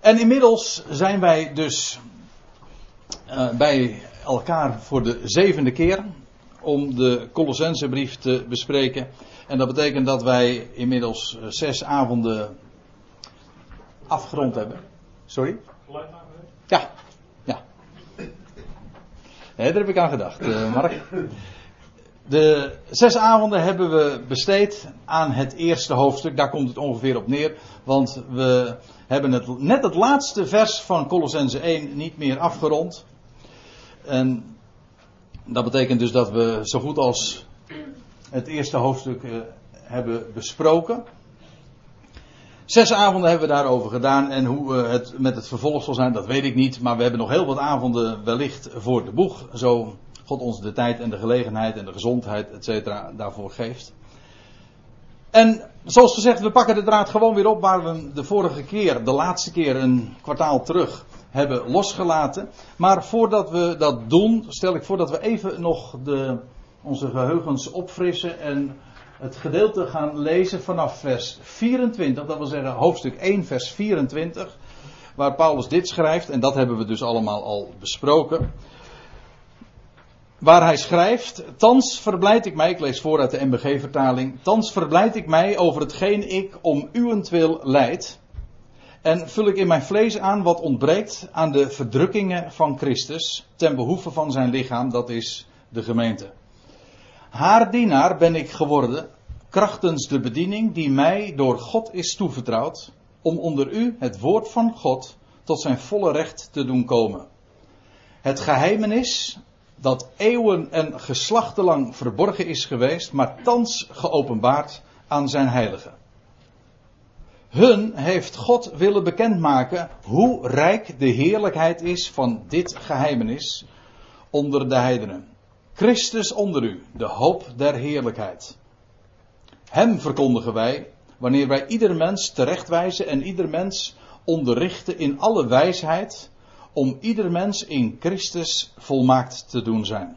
En inmiddels zijn wij dus uh, bij elkaar voor de zevende keer om de Colossensebrief te bespreken. En dat betekent dat wij inmiddels uh, zes avonden afgerond hebben. Sorry? Ja, ja. Daar heb ik aan gedacht, uh, Mark. De zes avonden hebben we besteed aan het eerste hoofdstuk. Daar komt het ongeveer op neer. Want we hebben het, net het laatste vers van Colossense 1 niet meer afgerond. En dat betekent dus dat we zo goed als het eerste hoofdstuk uh, hebben besproken. Zes avonden hebben we daarover gedaan. En hoe uh, het met het vervolg zal zijn, dat weet ik niet. Maar we hebben nog heel wat avonden wellicht voor de boeg. Zo God ons de tijd en de gelegenheid en de gezondheid, et cetera, daarvoor geeft. En zoals gezegd, we pakken de draad gewoon weer op waar we de vorige keer, de laatste keer, een kwartaal terug hebben losgelaten. Maar voordat we dat doen, stel ik voor dat we even nog de, onze geheugens opfrissen en het gedeelte gaan lezen vanaf vers 24. Dat wil zeggen hoofdstuk 1, vers 24. Waar Paulus dit schrijft, en dat hebben we dus allemaal al besproken. Waar hij schrijft, thans verblijd ik mij, ik lees voor uit de MBG-vertaling, thans verblijd ik mij over hetgeen ik om uwentwil leid. En vul ik in mijn vlees aan wat ontbreekt aan de verdrukkingen van Christus ten behoeve van zijn lichaam, dat is de gemeente. Haar dienaar ben ik geworden, krachtens de bediening die mij door God is toevertrouwd, om onder u het woord van God tot zijn volle recht te doen komen. Het geheimenis dat eeuwen en geslachtenlang verborgen is geweest, maar thans geopenbaard aan zijn heiligen. Hun heeft God willen bekendmaken hoe rijk de heerlijkheid is van dit geheimenis onder de heidenen. Christus onder u, de hoop der heerlijkheid. Hem verkondigen wij, wanneer wij ieder mens terechtwijzen en ieder mens onderrichten in alle wijsheid, om ieder mens in Christus volmaakt te doen zijn.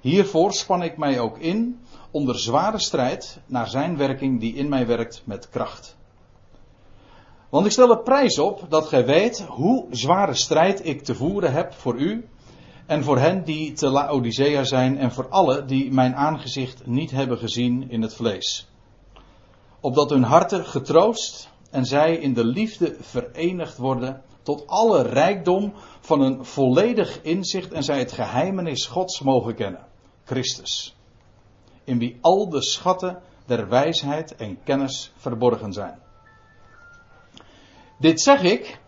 Hiervoor span ik mij ook in onder zware strijd naar zijn werking die in mij werkt met kracht. Want ik stel er prijs op dat gij weet hoe zware strijd ik te voeren heb voor u en voor hen die te Laodicea zijn en voor alle die mijn aangezicht niet hebben gezien in het vlees. Opdat hun harten getroost en zij in de liefde verenigd worden tot alle rijkdom van een volledig inzicht en zij het geheimenis Gods mogen kennen. Christus. In wie al de schatten der wijsheid en kennis verborgen zijn. Dit zeg ik,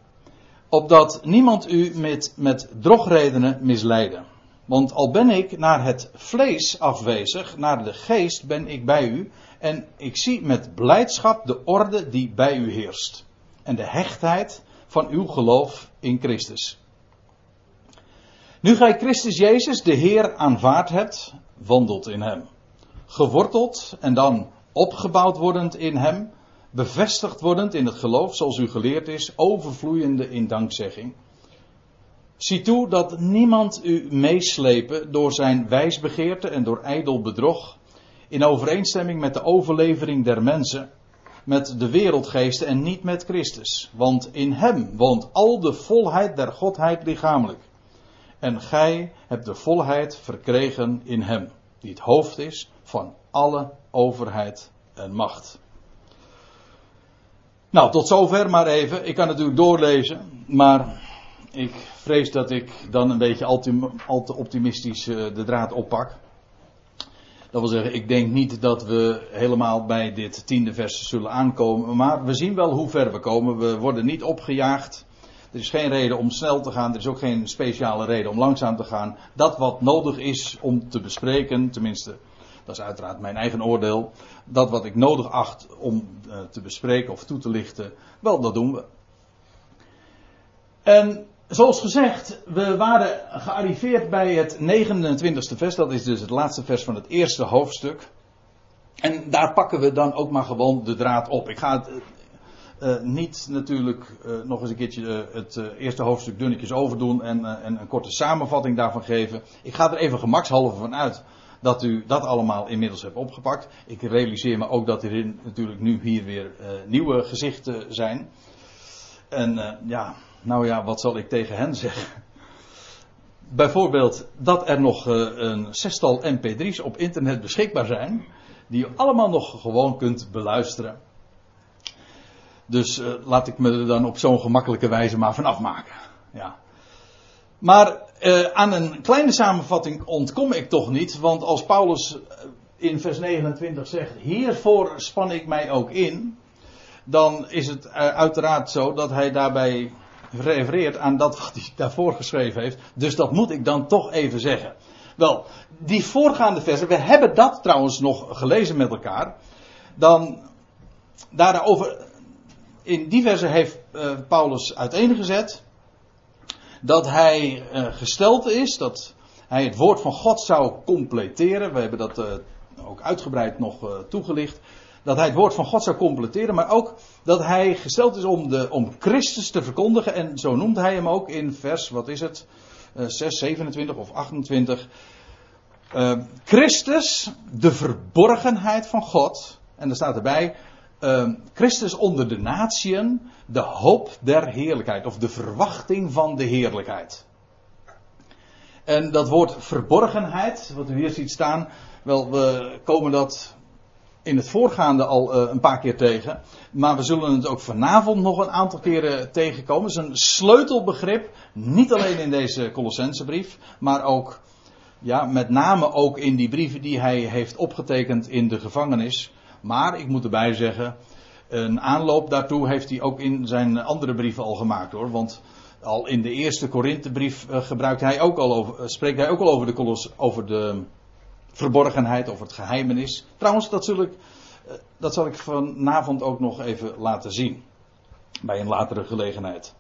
opdat niemand u met, met drogredenen misleiden. Want al ben ik naar het vlees afwezig, naar de geest ben ik bij u. En ik zie met blijdschap de orde die bij u heerst. En de hechtheid van uw geloof in Christus. Nu gij Christus Jezus, de Heer, aanvaard hebt, wandelt in Hem. Geworteld en dan opgebouwd wordend in Hem, bevestigd wordend in het geloof zoals u geleerd is, overvloeiende in dankzegging. Zie toe dat niemand u meeslepen door zijn wijsbegeerte en door ijdel bedrog, in overeenstemming met de overlevering der mensen, met de wereldgeesten en niet met Christus. Want in hem woont al de volheid der Godheid lichamelijk. En gij hebt de volheid verkregen in hem, die het hoofd is van alle overheid en macht. Nou, tot zover maar even. Ik kan natuurlijk doorlezen, maar ik vrees dat ik dan een beetje al te optimistisch eh, de draad oppak. Dat wil zeggen, ik denk niet dat we helemaal bij dit tiende vers zullen aankomen. Maar we zien wel hoe ver we komen. We worden niet opgejaagd. Er is geen reden om snel te gaan. Er is ook geen speciale reden om langzaam te gaan. Dat wat nodig is om te bespreken, tenminste, dat is uiteraard mijn eigen oordeel. Dat wat ik nodig acht om eh, te bespreken of toe te lichten, wel, dat doen we. En Zoals gezegd, we waren gearriveerd bij het 29e vers. Dat is dus het laatste vers van het eerste hoofdstuk. En daar pakken we dan ook maar gewoon de draad op. Ik ga het uh, niet natuurlijk uh, nog eens een keertje het eerste hoofdstuk dunnetjes overdoen en, en, een korte samenvatting daarvan geven. Ik ga er even gemakshalve van uit dat u dat allemaal inmiddels hebt opgepakt. Ik realiseer me ook dat er natuurlijk nu hier weer nieuwe gezichten zijn. En ja, nou ja, wat zal ik tegen hen zeggen? Bijvoorbeeld dat er nog uh, een zestal mp3's op internet beschikbaar zijn, die je allemaal nog gewoon kunt beluisteren. Dus uh, laat ik me er dan op zo'n gemakkelijke wijze maar van afmaken. Ja. Maar uh, aan een kleine samenvatting ontkom ik toch niet, want als Paulus in vers 29 zegt: Hiervoor span ik mij ook in, dan is het uiteraard zo dat hij daarbij refereert aan dat wat hij daarvoor geschreven heeft. Dus dat moet ik dan toch even zeggen. Wel, die voorgaande versen, we hebben dat trouwens nog gelezen met elkaar. Dan daarover, in die versen heeft uh, Paulus uiteengezet dat hij uh, gesteld is, dat hij het woord van God zou completeren. We hebben dat uh, ook uitgebreid nog toegelicht. Dat hij het woord van God zou completeren, maar ook dat hij gesteld is om, de, om Christus te verkondigen. En zo noemt hij hem ook in vers, wat is het? 6, 27 of 28. Christus, de verborgenheid van God. En er staat erbij, uh, Christus onder de natieën, de hoop der heerlijkheid, of de verwachting van de heerlijkheid. En dat woord verborgenheid, wat u hier ziet staan, wel, we komen dat in het voorgaande al uh, een paar keer tegen. Maar we zullen het ook vanavond nog een aantal keren tegenkomen. Het is een sleutelbegrip, niet alleen in deze Colossensebrief, maar ook, ja, met name ook in die brieven die hij heeft opgetekend in de gevangenis. Maar ik moet erbij zeggen, een aanloop daartoe heeft hij ook in zijn andere brieven al gemaakt hoor. Want al in de eerste Korinthebrief uh, gebruikt hij ook al over, uh, spreekt hij ook al over de, kolos, over de verborgenheid, over het geheimenis. Trouwens, dat, zul ik, uh, dat zal ik vanavond ook nog even laten zien. Bij een latere gelegenheid.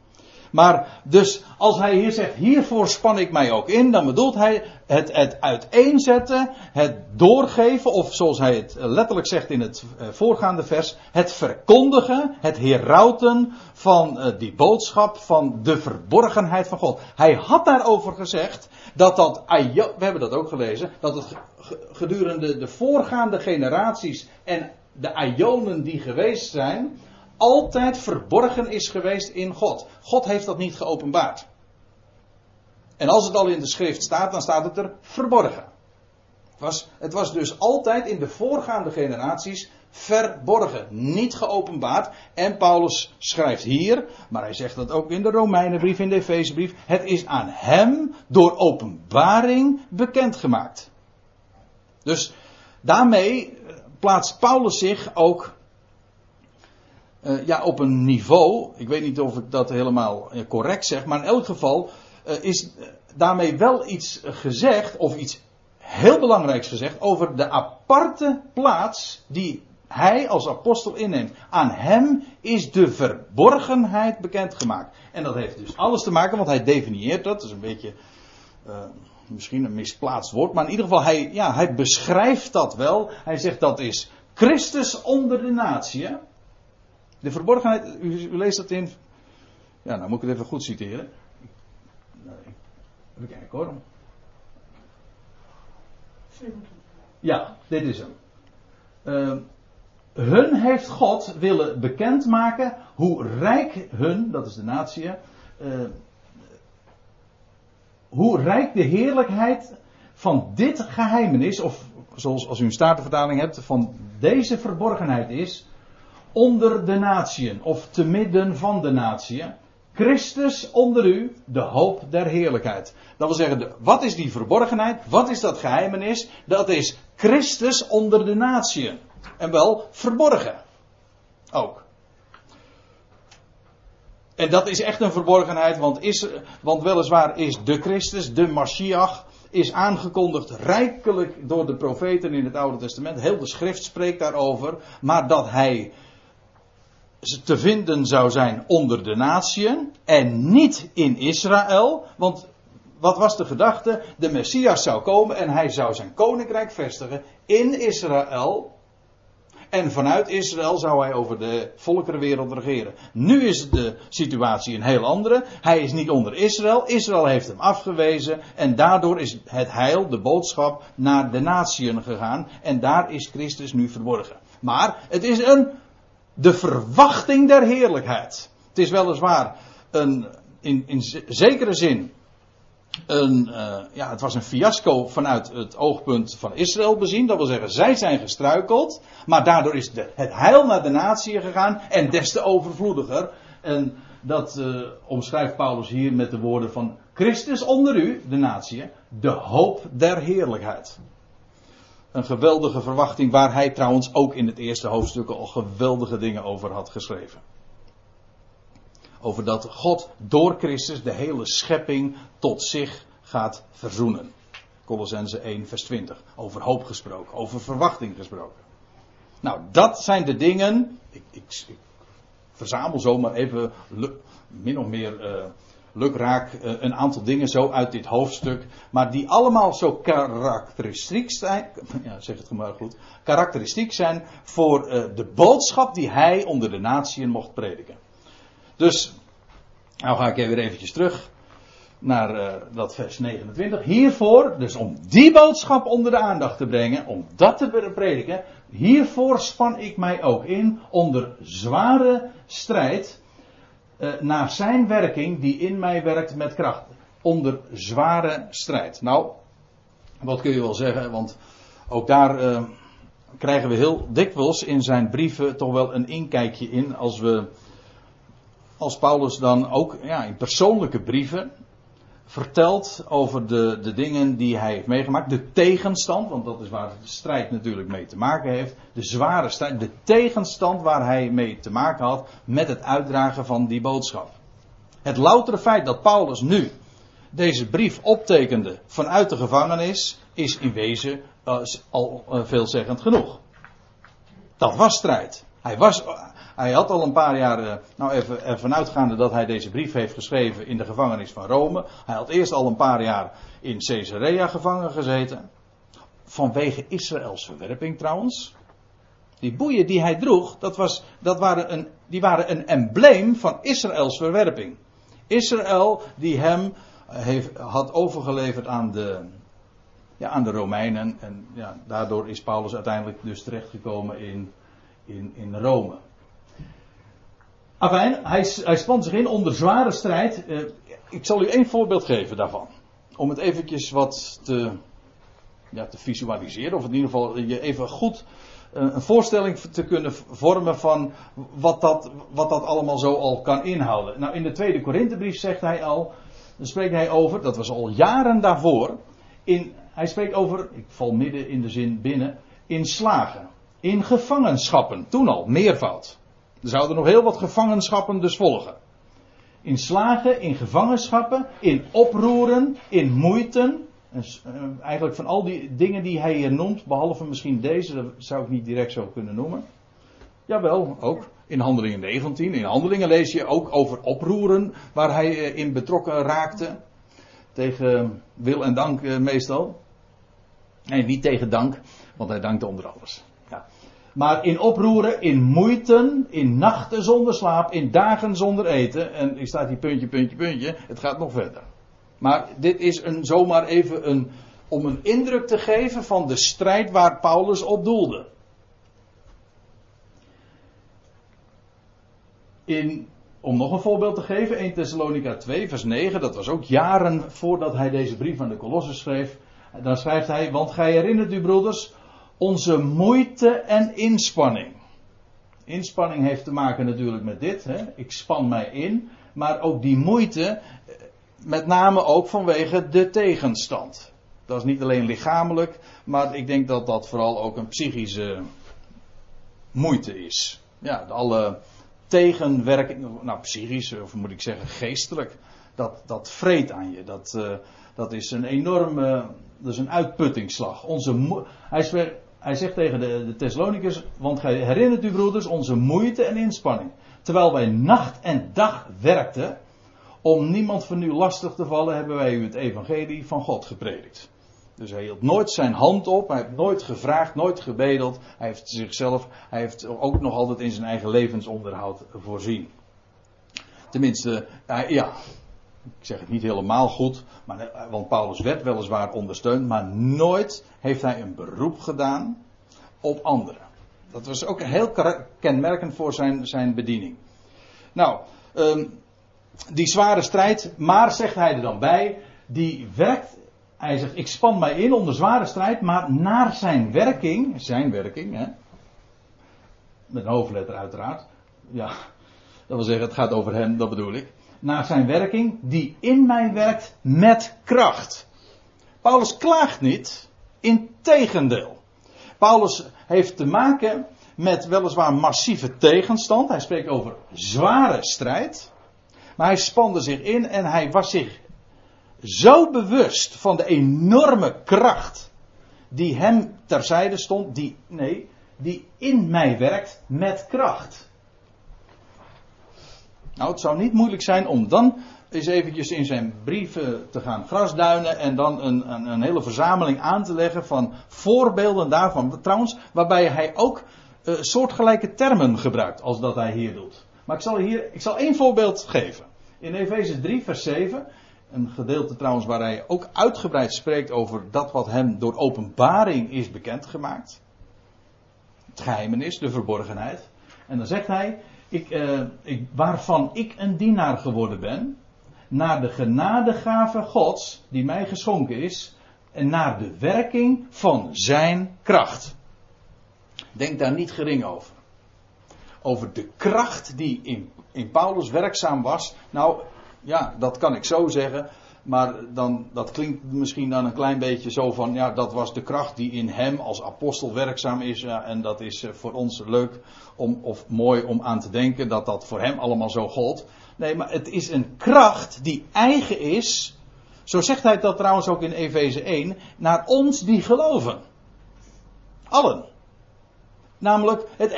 Maar dus als hij hier zegt, hiervoor span ik mij ook in, dan bedoelt hij het, het uiteenzetten, het doorgeven, of zoals hij het letterlijk zegt in het eh, voorgaande vers, het verkondigen, het herauten van uh, die boodschap van de verborgenheid van God. Hij had daarover gezegd dat dat, we hebben dat ook gelezen, dat het gedurende de voorgaande generaties en de ionen die geweest zijn, altijd verborgen is geweest in God. God heeft dat niet geopenbaard. En als het al in de schrift staat, dan staat het er verborgen. Het was, het was dus altijd in de voorgaande generaties verborgen, niet geopenbaard. En Paulus schrijft hier, maar hij zegt dat ook in de Romeinenbrief, in de Efezebrief, het is aan hem door openbaring bekendgemaakt. Dus daarmee plaatst Paulus zich ook uh, ja, op een niveau, ik weet niet of ik dat helemaal uh, correct zeg, maar in elk geval uh, is daarmee wel iets gezegd, of iets heel belangrijks gezegd, over de aparte plaats die hij als apostel inneemt. Aan hem is de verborgenheid bekendgemaakt. En dat heeft dus alles te maken, want hij definieert dat, dat is een beetje misschien een misplaatst woord, maar in ieder geval, hij, ja, hij beschrijft dat wel. Hij zegt dat is Christus onder de natie. De verborgenheid, u, leest dat in. Ja, nou moet ik het even goed citeren. Even kijken hoor. Ja, dit is hem. Uh, hun heeft God willen bekendmaken hoe rijk hun, dat is de natie, uh, hoe rijk de heerlijkheid van dit geheimenis, of zoals als u een statenvertaling hebt, van deze verborgenheid is, onder de natieën, of te midden van de natieën. Christus onder u, de hoop der heerlijkheid. Dat wil zeggen, wat is die verborgenheid? Wat is dat geheimenis? Dat is Christus onder de natieën. En wel verborgen. Ook. En dat is echt een verborgenheid, want, is, want weliswaar is de Christus, de Mashiach, is aangekondigd rijkelijk door de profeten in het Oude Testament. Heel de schrift spreekt daarover. Maar dat hij te vinden zou zijn onder de natieën en niet in Israël. Want wat was de gedachte? De Messias zou komen en hij zou zijn koninkrijk vestigen in Israël. En vanuit Israël zou hij over de volkerenwereld regeren. Nu is de situatie een heel andere. Hij is niet onder Israël. Israël heeft hem afgewezen. En daardoor is het heil, de boodschap, naar de natieën gegaan. En daar is Christus nu verborgen. Maar het is een de verwachting der heerlijkheid. Het is weliswaar een, in, in zekere zin een, uh, ja, het was een fiasco vanuit het oogpunt van Israël bezien. Dat wil zeggen, zij zijn gestruikeld. Maar daardoor is de, het heil naar de natie gegaan. En des te overvloediger. En dat uh, omschrijft Paulus hier met de woorden van Christus onder u, de natie. De hoop der heerlijkheid. Een geweldige verwachting waar hij trouwens ook in het eerste hoofdstuk al geweldige dingen over had geschreven. Over dat God door Christus de hele schepping tot zich gaat verzoenen. Colossense 1, vers 20. Over hoop gesproken, over verwachting gesproken. Nou, dat zijn de dingen. Ik, ik, verzamel zomaar even min of meer uh, lukraak uh, een aantal dingen zo uit dit hoofdstuk. Maar die allemaal zo karakteristiek zijn. Ja, zeg het maar goed. Karakteristiek zijn voor uh, de boodschap die hij onder de natieën mocht prediken. Dus, nou ga ik weer eventjes terug naar uh, dat vers 29. Hiervoor, dus om die boodschap onder de aandacht te brengen, om dat te prediken, hiervoor span ik mij ook in onder zware strijd uh, naar zijn werking die in mij werkt met kracht. Onder zware strijd. Nou, wat kun je wel zeggen, want ook daar uh, krijgen we heel dikwijls in zijn brieven toch wel een inkijkje in als we als Paulus dan ook ja, in persoonlijke brieven vertelt over de, de dingen die hij heeft meegemaakt. De tegenstand, want dat is waar de strijd natuurlijk mee te maken heeft. De zware strijd, de tegenstand waar hij mee te maken had met het uitdragen van die boodschap. Het loutere feit dat Paulus nu deze brief optekende vanuit de gevangenis, is in wezen uh, al uh, veelzeggend genoeg. Dat was strijd. Hij was, hij had al een paar jaar, eh, nou even ervan uitgaande dat hij deze brief heeft geschreven in de gevangenis van Rome. Hij had eerst al een paar jaar in Caesarea gevangen gezeten. Vanwege Israëls verwerping trouwens. Die boeien die hij droeg, dat was, dat waren een, die waren een embleem van Israëls verwerping. Israël die hem heeft, had overgeleverd aan de, ja, aan de Romeinen. En ja, daardoor is Paulus uiteindelijk dus terechtgekomen in, in, in Rome. Afijn, hij, hij spant zich in onder zware strijd. Uh, ik zal u één voorbeeld geven daarvan. Om het eventjes wat te, ja, te visualiseren. Of in ieder geval je even goed uh, een voorstelling te kunnen vormen van wat dat, wat dat allemaal zo al kan inhouden. Nou, in de tweede Korinthebrief zegt hij al, dan spreekt hij over, dat was al jaren daarvoor. In, hij spreekt over, ik val midden in de zin binnen, in slagen. In gevangenschappen, toen al, meervoud. Er zouden nog heel wat gevangenschappen dus volgen. In slagen, in gevangenschappen, in oproeren, in moeiten. En, uh, eigenlijk van al die dingen die hij hier noemt, behalve misschien deze, dat zou ik niet direct zo kunnen noemen. Jawel, ook. In Handelingen 19. In Handelingen lees je ook over oproeren waar hij uh, in betrokken raakte. Tegen wil en dank meestal. Nee, niet tegen dank, want hij dankte onder alles. Maar in oproeren, in moeiten, in nachten zonder slaap, in dagen zonder eten. En ik staat hier puntje, puntje, puntje. Het gaat nog verder. Maar dit is een, zomaar even een, om een indruk te geven van de strijd waar Paulus op doelde. In, om nog een voorbeeld te geven, 1 Thessalonica 2, vers 9, dat was ook jaren voordat hij deze brief aan de Kolossen schreef. Dan schrijft hij, want gij herinnert u broeders, onze moeite en inspanning. Inspanning heeft te maken natuurlijk met dit. Hè? Ik span mij in. Maar ook die moeite, eh, met name ook vanwege de tegenstand. Dat is niet alleen lichamelijk, maar ik denk dat dat vooral ook een psychische moeite is. Ja, alle tegenwerking, nou psychisch, of moet ik zeggen geestelijk, dat, dat vreet aan je. Dat, uh, dat is een enorme, dat is een uitputtingsslag. Onze, hij hij zegt tegen de, de Thessalonicus, want gij herinnert u broeders onze moeite en inspanning. Terwijl wij nacht en dag werkten, om niemand van u lastig te vallen, hebben wij u het evangelie van God gepredikt. Dus hij hield nooit zijn hand op, hij heeft nooit gevraagd, nooit gebedeld. Hij heeft zichzelf, hij heeft ook nog altijd in zijn eigen levensonderhoud voorzien. Tenminste, ja, ik zeg het niet helemaal goed, maar, eh, want Paulus werd weliswaar ondersteund, maar nooit heeft hij een beroep gedaan op anderen. Dat was ook heel kenmerkend voor zijn, zijn bediening. Nou, ehm, die zware strijd, maar zegt hij er dan bij, die werkt. Hij zegt, ik span mij in onder zware strijd, maar naar zijn werking, zijn werking, hè, met een hoofdletter uiteraard. Ja, dat wil zeggen, het gaat over hem, dat bedoel ik. Naar zijn werking, die in mij werkt met kracht. Paulus klaagt niet, integendeel. Paulus heeft te maken met weliswaar massieve tegenstand. Hij spreekt over zware strijd. Maar hij spande zich in en hij was zich zo bewust van de enorme kracht die hem terzijde stond, die, nee, die in mij werkt met kracht. Nou, het zou niet moeilijk zijn om dan eens eventjes in zijn brieven te gaan grasduinen en dan een, een, een hele verzameling aan te leggen van voorbeelden daarvan. Trouwens, waarbij hij ook uh, soortgelijke termen gebruikt als dat hij hier doet. Maar ik zal hier, ik zal één voorbeeld geven. In Efeze 3, vers 7, een gedeelte trouwens waar hij ook uitgebreid spreekt over dat wat hem door openbaring is bekendgemaakt. Het geheimenis, de verborgenheid. En dan zegt hij, ik, uh, ik, waarvan ik een dienaar geworden ben, naar de genadegave Gods die mij geschonken is, en naar de werking van zijn kracht. Denk daar niet gering over. Over de kracht die in, in Paulus werkzaam was. Nou, ja, dat kan ik zo zeggen. Maar dan, dat klinkt misschien dan een klein beetje zo van, ja, dat was de kracht die in hem als apostel werkzaam is. Ja, en dat is eh, voor ons leuk om, of mooi om aan te denken dat dat voor hem allemaal zo gold. Nee, maar het is een kracht die eigen is. Zo zegt hij dat trouwens ook in Efeze 1. Naar ons die geloven. Allen. Namelijk, het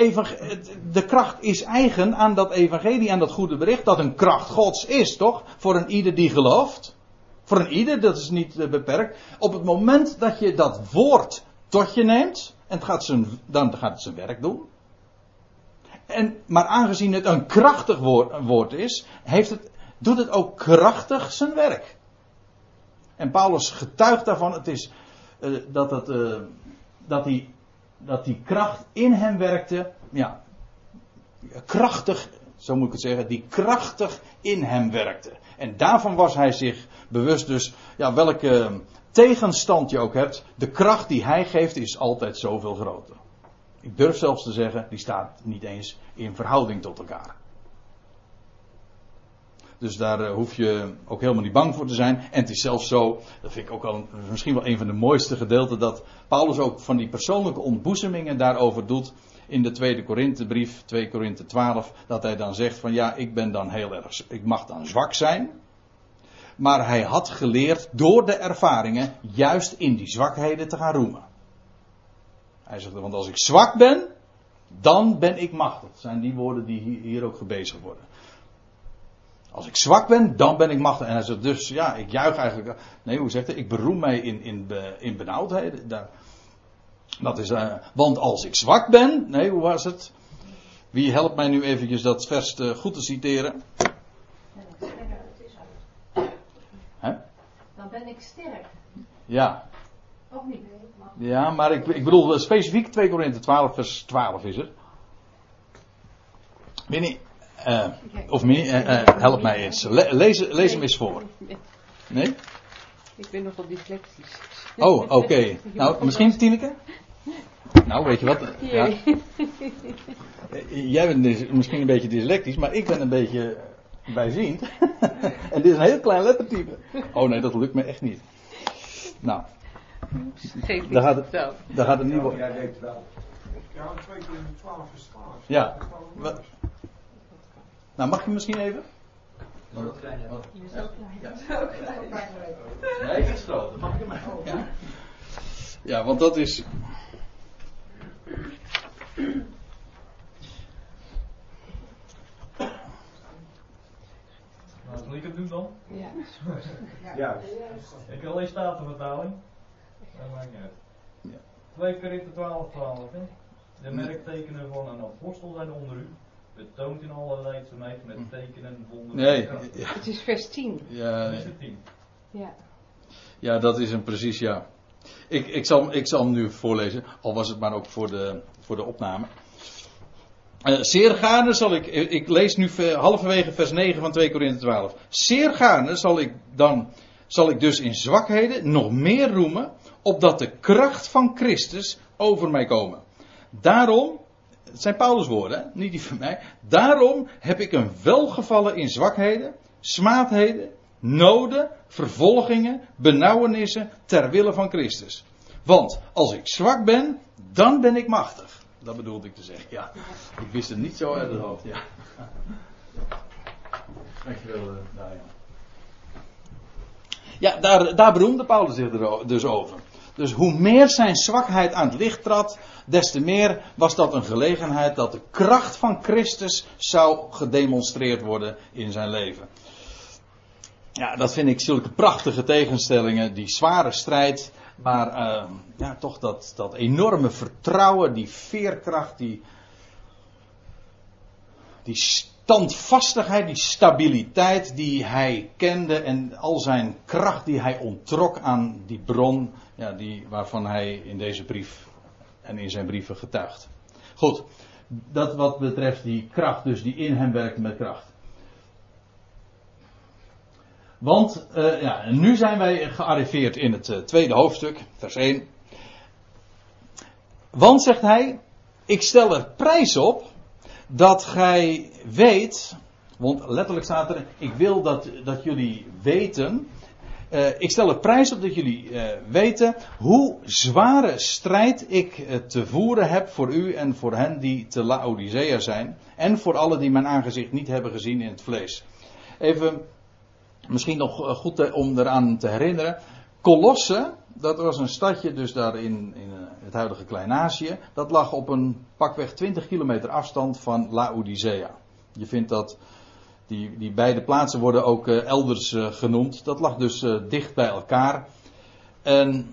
de kracht is eigen aan dat evangelie, aan dat goede bericht, dat een kracht Gods is, toch? Voor een ieder die gelooft. Voor een ieder, dat is niet eh, beperkt. Op het moment dat je dat woord tot je neemt, en het gaat zijn, dan gaat het zijn werk doen. En, maar aangezien het een krachtig woord, woord is, heeft het, doet het ook krachtig zijn werk. En Paulus getuigt daarvan, het is, uh, dat, het, uh, dat die dat die kracht in hem werkte, ja, krachtig, zo moet ik het zeggen, die krachtig in hem werkte. En daarvan was hij zich bewust dus, ja, welke tegenstand je ook hebt, de kracht die hij geeft is altijd zoveel groter. Ik durf zelfs te zeggen, die staat niet eens in verhouding tot elkaar. Dus daar eh, hoef je ook helemaal niet bang voor te zijn. En het is zelfs zo, dat vind ik ook al misschien wel een van de mooiste gedeelten, dat Paulus ook van die persoonlijke ontboezemingen daarover doet in de tweede Korinthebrief, 2 Korinthe 12, dat hij dan zegt van ja, ik ben dan heel erg, ik mag dan zwak zijn. Maar hij had geleerd door de ervaringen juist in die zwakheden te gaan roemen. Hij zegt, want als ik zwak ben, dan ben ik machtig. Dat zijn die woorden die hier ook gebezigd worden. Als ik zwak ben, dan ben ik machtig. En hij zegt dus, ja, ik juich eigenlijk. Nee, hoe zegt hij? Ik beroem mij in, in, in benauwdheden. Daar, dat is, uh, want als ik zwak ben. Nee, hoe was het? Wie helpt mij nu eventjes dat vers uh, goed te citeren? Hè? Dan ben ik sterk. Ja. Of niet? Ja, maar ik, ik bedoel specifiek 2 Korinthe 12, vers 12 is het. Winnie, uh, of uh, help mij eens. Le lees, lees hem eens voor. Nee? Ik ben nogal dyslectisch. Oh, oké. Okay. Nou, misschien Tineke? Nou, weet je wat? Ja. Jij bent dus misschien een beetje dyslectisch, maar ik ben een beetje bijziend. en dit is een heel klein lettertype. Oh nee, dat lukt me echt niet. Nou. Geef daar gaat het, daar gaat het niet worden. Jij deed wel. Ja, 2 keer 12 is 12. Ja. Wat? Nou, mag je misschien even? Maar dat klein, wat? Zo klein. Ja. Zo klein. Nee, iets groter. Mag ik hem even? Ja. ja, want dat is. Nou, zal ik het doen dan? Ja. Ja. Ik wil alleen statenvertaling. Dat maakt niet uit. Ja. 2 Korinthe 12, 12. Hè? De merktekenen van een apostel zijn onder u. Betoont in alle leidzaamheid met tekenen, wonderen. Nee. Ja, Het is vers 10. ja, Dat is nee. het 10. Ja. ja, dat is hem precies, ja. Ik, ik, zal, ik zal hem nu voorlezen, al was het maar ook voor de, voor de opname. Uh, zeer gaarne zal ik, ik lees nu halverwege vers 9 van 2 Korinthe 12. Zeer gaarne zal ik dan, zal ik dus in zwakheden nog meer roemen, opdat de kracht van Christus over mij komen. Daarom, het zijn Paulus woorden, niet die van mij. Daarom heb ik een welgevallen in zwakheden, smaadheden, noden, vervolgingen, benauwenissen ter wille van Christus. Want als ik zwak ben, dan ben ik machtig. Dat bedoelde ik te zeggen, ja. Ik wist het niet zo uit het hoofd, ja. Dankjewel, uh, Daniel. Ja, daar, daar beroemde Paulus zich dus over. Dus hoe meer zijn zwakheid aan het licht trad, des te meer was dat een gelegenheid dat de kracht van Christus zou gedemonstreerd worden in zijn leven. Ja, dat vind ik zulke prachtige tegenstellingen, die zware strijd, maar uh, ja, toch dat, dat enorme vertrouwen, die veerkracht, die, die standvastigheid, die stabiliteit die hij kende en al zijn kracht die hij ontrok aan die bron ja, die, waarvan hij in deze brief en in zijn brieven getuigt. Goed, dat wat betreft die kracht, dus die in hem werkt met kracht. Want uh, ja, nu zijn wij gearriveerd in het uh, tweede hoofdstuk, vers 1. Want, zegt hij, ik stel er prijs op dat gij weet, want letterlijk staat er, ik wil dat, dat jullie weten, uh, ik stel er prijs op dat jullie uh, weten hoe zware strijd ik uh, te voeren heb voor u en voor hen die te Laodicea zijn. En voor alle die mijn aangezicht niet hebben gezien in het vlees. Even, misschien nog goed om eraan te herinneren. Colosse, dat was een stadje dus daar in, in het huidige Klein-Azië. Dat lag op een pakweg 20 kilometer afstand van Laodicea. Je vindt dat die, die beide plaatsen worden ook uh, elders uh, genoemd. Dat lag dus dicht bij elkaar. En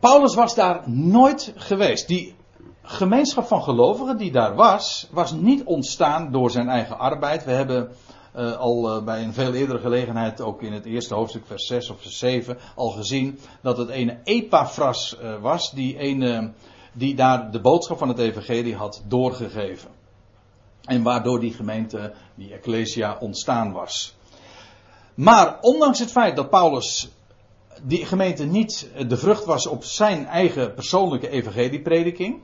Paulus was daar nooit geweest. Die gemeenschap van gelovigen die daar was, was niet ontstaan door zijn eigen arbeid. We hebben al bij een veel eerdere gelegenheid, ook in het eerste hoofdstuk, vers 6 of vers 7, al gezien dat het een Epaphras was, die, die daar de boodschap van het Evangelie had doorgegeven. En waardoor die gemeente, die Ecclesia, ontstaan was. Maar ondanks het feit dat Paulus die gemeente niet de vrucht was op zijn eigen persoonlijke evangelieprediking.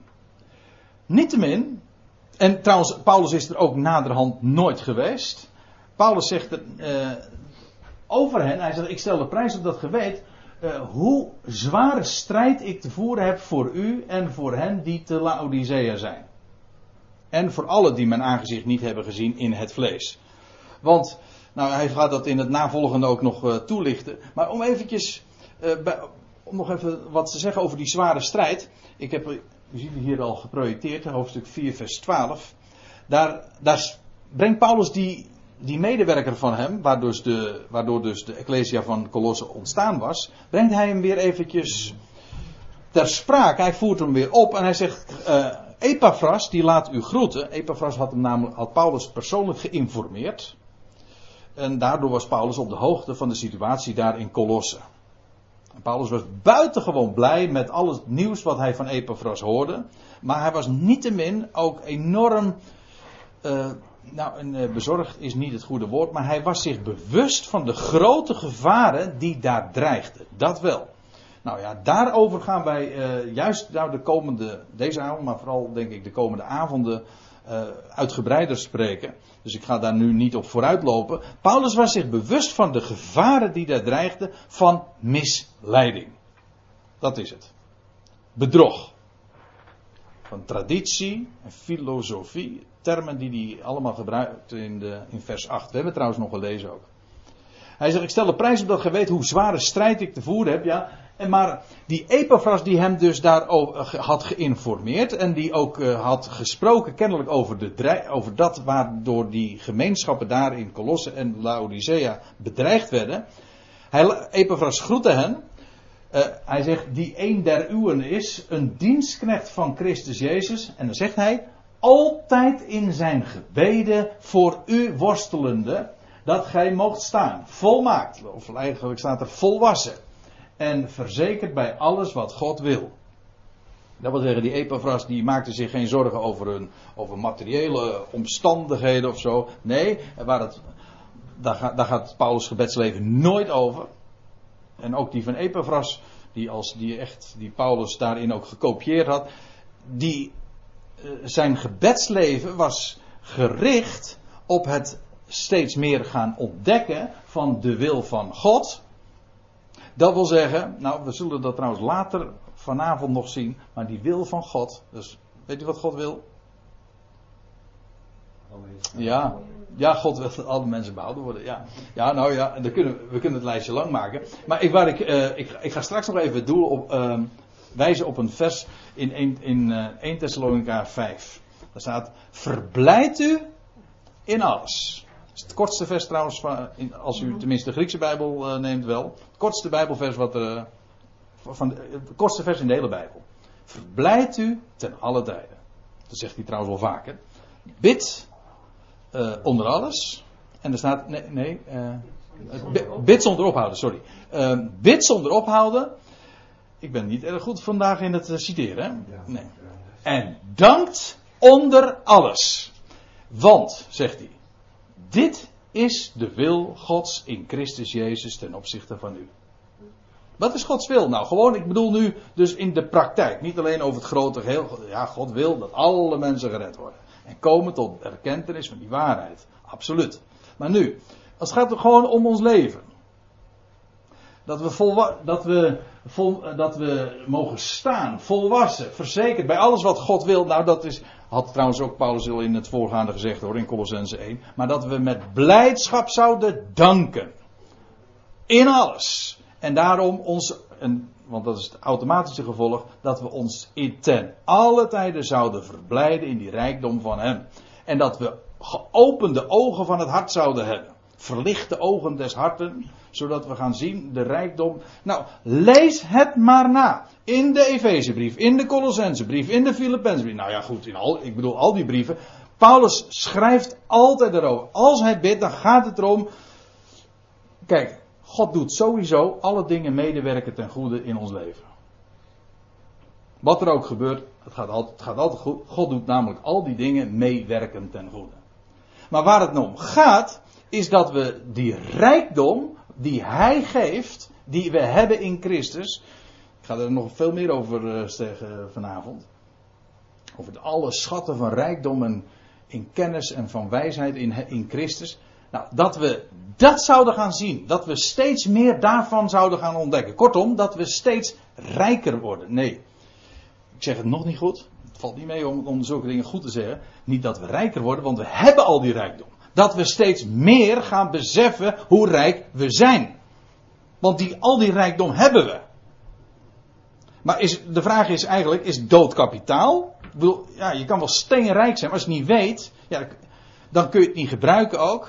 Niettemin, en trouwens, Paulus is er ook naderhand nooit geweest. Paulus zegt uh, over hen, hij zegt, ik stel de prijs op dat geweten uh, hoe zware strijd ik te voeren heb voor u en voor hen die te Laodicea zijn. En voor alle die mijn aangezicht niet hebben gezien in het vlees. Want, nou hij gaat dat in het navolgende ook nog uh, toelichten. Maar om eventjes, bij, om nog even wat te zeggen over die zware strijd. Ik heb, u ziet hier al geprojecteerd, hoofdstuk 4 vers 12. Daar, daar brengt Paulus die, die medewerker van hem, waardoor dus de, waardoor dus de Ecclesia van Colosse ontstaan was, brengt hij hem weer eventjes ter sprake. Hij voert hem weer op en hij zegt, uh, Epaphras, die laat u groeten. Epaphras had, hem namelijk, had Paulus persoonlijk geïnformeerd. En daardoor was Paulus op de hoogte van de situatie daar in Colosse. Paulus was buitengewoon blij met al het nieuws wat hij van Epaphras hoorde. Maar hij was niettemin ook enorm. Uh, nou, uh, bezorgd is niet het goede woord. Maar hij was zich bewust van de grote gevaren die daar dreigden. Dat wel. Nou ja, daarover gaan wij uh, juist nou de komende, deze avond, maar vooral denk ik de komende avonden uh, uitgebreider spreken. Dus ik ga daar nu niet op vooruitlopen. Paulus was zich bewust van de gevaren die daar dreigden van misleiding. Dat is het. Bedrog. Van traditie en filosofie. Termen die hij allemaal gebruikt in, de, in vers 8. We hebben trouwens nog gelezen ook. Hij zegt, ik stel de prijs op dat weet hoe zware strijd ik te voeren heb. Ja, en maar die Epaphras die hem dus daar had geïnformeerd en die ook uh, had gesproken kennelijk over, de, over dat waardoor die gemeenschappen daar in Colosse en Laodicea bedreigd werden. Hij, Epaphras groette hen. Uh, hij zegt, die een der uwen is, een dienstknecht van Christus Jezus. En dan zegt hij, altijd in zijn gebeden voor u worstelende, dat gij moogt staan. Volmaakt, of eigenlijk staat er volwassen en verzekerd bij alles wat God wil. Dat wil zeggen, die Epaphras die maakte zich geen zorgen over, hun, over materiële omstandigheden of zo. Nee, waar daar, gaat, daar gaat Paulus' gebedsleven nooit over. En ook die van Epaphras, die, als, die, echt, die Paulus daarin ook gekopieerd had, die, uh, zijn gebedsleven was gericht op het steeds meer gaan ontdekken van de wil van God. Dat wil zeggen, nou we zullen dat trouwens later vanavond nog zien, maar die wil van God, dus weet u wat God wil? Ja, ja, God wil dat alle mensen behouden worden. Ja, ja nou ja, dan kunnen, we kunnen het lijstje lang maken. Maar ik, waar ik, uh, ik, ik, ga straks nog even doel op, uh, wijzen op een vers in 1, in, uh, 1 Thessalonica 5. Daar staat: Verblijd u in alles. Dat is het kortste vers trouwens, van, als u tenminste de Griekse Bijbel uh, neemt wel. Het kortste Bijbelvers wat er. Van de, het kortste vers in de hele Bijbel. Verblijd u ten alle tijden. Dat zegt hij trouwens wel vaker. Bid uh, onder alles. En er staat. Nee, nee. Uh, bid zonder ophouden, sorry. Uh, bid zonder ophouden. Ik ben niet erg goed vandaag in het citeren. Hè? Nee. En dankt onder alles. Want, zegt hij. Dit is de wil Gods in Christus Jezus ten opzichte van u. Wat is Gods wil? Nou, gewoon, ik bedoel nu dus in de praktijk. Niet alleen over het grote geheel. Ja, God wil dat alle mensen gered worden. En komen tot erkentenis van die waarheid. Absoluut. Maar nu, als het gaat gewoon om ons leven. Dat we, volwa- dat, we vol, dat we mogen staan, volwassen, verzekerd bij alles wat God wil. Nou, dat is, had trouwens ook Paulus al in het voorgaande gezegd hoor, in Colossense 1. Maar dat we met blijdschap zouden danken. In alles. En daarom ons, en, want dat is het automatische gevolg, dat we ons in ten alle tijden zouden verblijden in die rijkdom van Hem. En dat we geopende ogen van het hart zouden hebben. Verlichte ogen des harten, zodat we gaan zien de rijkdom. Nou, lees het maar na. In de Efezebrief, in de Colossensebrief, in de Filippensebrief. Nou ja, goed, in al, ik bedoel al die brieven. Paulus schrijft altijd erover. Als hij bidt, dan gaat het erom. Kijk, God doet sowieso alle dingen medewerken ten goede in ons leven. Wat er ook gebeurt, het gaat altijd, gaat altijd goed. God doet namelijk al die dingen meewerken ten goede. Maar waar het nou om gaat, is dat we die rijkdom die Hij geeft, die we hebben in Christus. Ik ga er nog veel meer over zeggen vanavond. Over alle schatten van rijkdom en in kennis en van wijsheid in, in Christus. Nou, dat we dat zouden gaan zien. Dat we steeds meer daarvan zouden gaan ontdekken. Kortom, dat we steeds rijker worden. Nee, ik zeg het nog niet goed. Het valt niet mee om, om zulke dingen goed te zeggen. Niet dat we rijker worden, want we hebben al die rijkdom. Dat we steeds meer gaan beseffen hoe rijk we zijn. Want die, al die rijkdom hebben we. Maar is, de vraag is eigenlijk, is dood kapitaal? Ja, je kan wel steenrijk zijn, maar als je het niet weet, ja, dan kun je het niet gebruiken ook.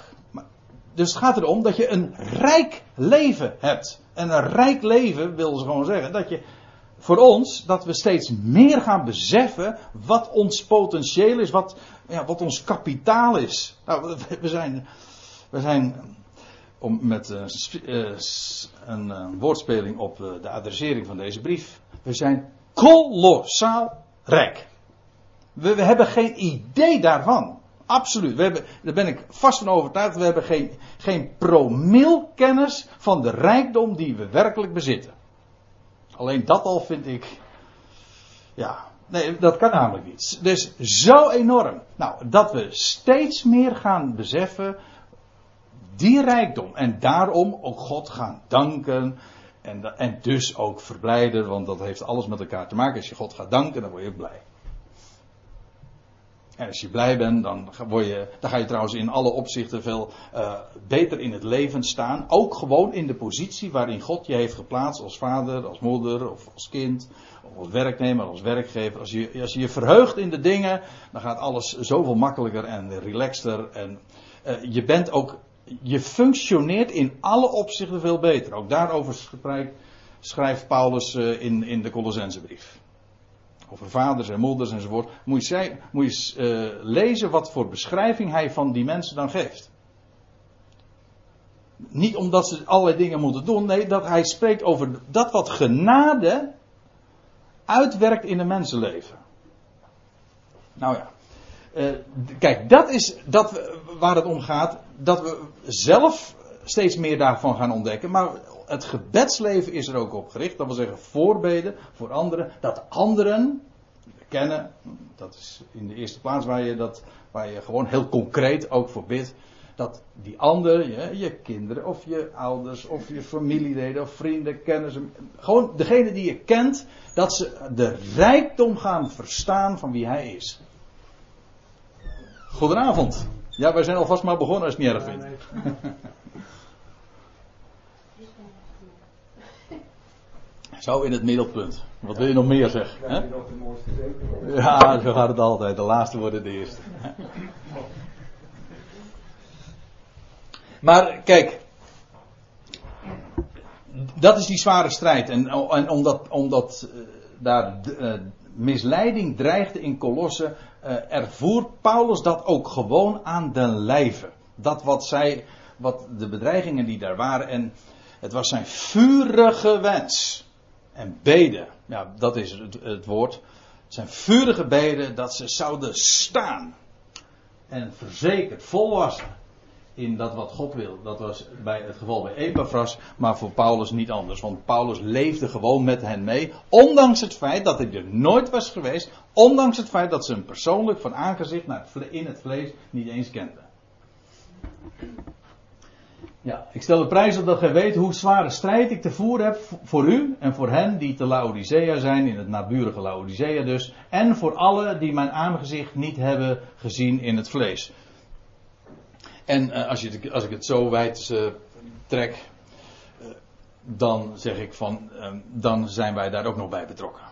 Dus het gaat erom dat je een rijk leven hebt. En een rijk leven wil ze gewoon zeggen dat je voor ons, dat we steeds meer gaan beseffen wat ons potentieel is, wat, ja, wat ons kapitaal is. Nou, we zijn, we zijn om met uh, een uh, woordspeling op de adressering van deze brief, we zijn kolossaal rijk. We, we, hebben geen idee daarvan. Absoluut. We hebben, daar ben ik vast van overtuigd. We hebben geen, geen promil kennis van de rijkdom die we werkelijk bezitten. Alleen dat al vind ik. Ja, nee, dat kan namelijk niet. Dus zo enorm. Nou, dat we steeds meer gaan beseffen. Die rijkdom. En daarom ook God gaan danken. En, en dus ook verblijden. Want dat heeft alles met elkaar te maken. Als je God gaat danken, dan word je blij. Als je blij bent, dan, word je, dan ga je trouwens in alle opzichten veel uh, beter in het leven staan. Ook gewoon in de positie waarin God je heeft geplaatst als vader, als moeder of als kind. Of als werknemer, als werkgever. Als je, als je je verheugt in de dingen, dan gaat alles zoveel makkelijker en relaxter. En uh, je bent ook, je functioneert in alle opzichten veel beter. Ook daarover schrijft Paulus uh, in, in de Colossensebrief over vaders en moeders enzovoort. Moet je, moet je uh, lezen wat voor beschrijving hij van die mensen dan geeft. Niet omdat ze allerlei dingen moeten doen, nee, dat hij spreekt over dat wat genade uitwerkt in een mensenleven. Nou ja. Uh, kijk, dat is dat waar het om gaat. Dat we zelf steeds meer daarvan gaan ontdekken. Maar het gebedsleven is er ook op gericht. Dat wil zeggen voorbeden voor anderen. Dat anderen kennen. Dat is in de eerste plaats waar je, dat, waar je gewoon heel concreet ook voor bidt. Dat die anderen, je, je kinderen of je ouders of je familieleden of vrienden, kennissen. Gewoon degene die je kent. Dat ze de rijkdom gaan verstaan van wie hij is. Goedenavond. Ja, wij zijn alvast maar begonnen als je het niet erg vindt. Zo in het middelpunt. Wat wil je nog meer zeggen? Hè? Ja, zo gaat het altijd. De laatste worden de eerste. Maar kijk, dat is die zware strijd. En, en omdat, omdat uh, daar uh, misleiding dreigde in Kolossen, uh, ervoer Paulus dat ook gewoon aan de lijve. Dat wat zij, wat de bedreigingen die daar waren. En het was zijn vurige wens en beden. Ja, dat is het, het woord. Het zijn vurige beden dat ze zouden staan. En verzekerd, volwassen in dat wat God wil. Dat was bij het geval bij Epaphras, maar voor Paulus niet anders. Want Paulus leefde gewoon met hen mee, ondanks het feit dat hij er nooit was geweest, ondanks het feit dat ze hem persoonlijk van aangezicht naar in het vlees niet eens kenden. Ja, ik stel de prijs op dat gij weet hoe zware strijd ik te voeren heb voor u en voor hen die te Laodicea zijn, in het naburige Laodicea dus, en voor alle die mijn aangezicht niet hebben gezien in het vlees. En uh, als, je, als, ik het zo wijd uh, trek, uh, dan zeg ik van, dan zijn wij daar ook nog bij betrokken.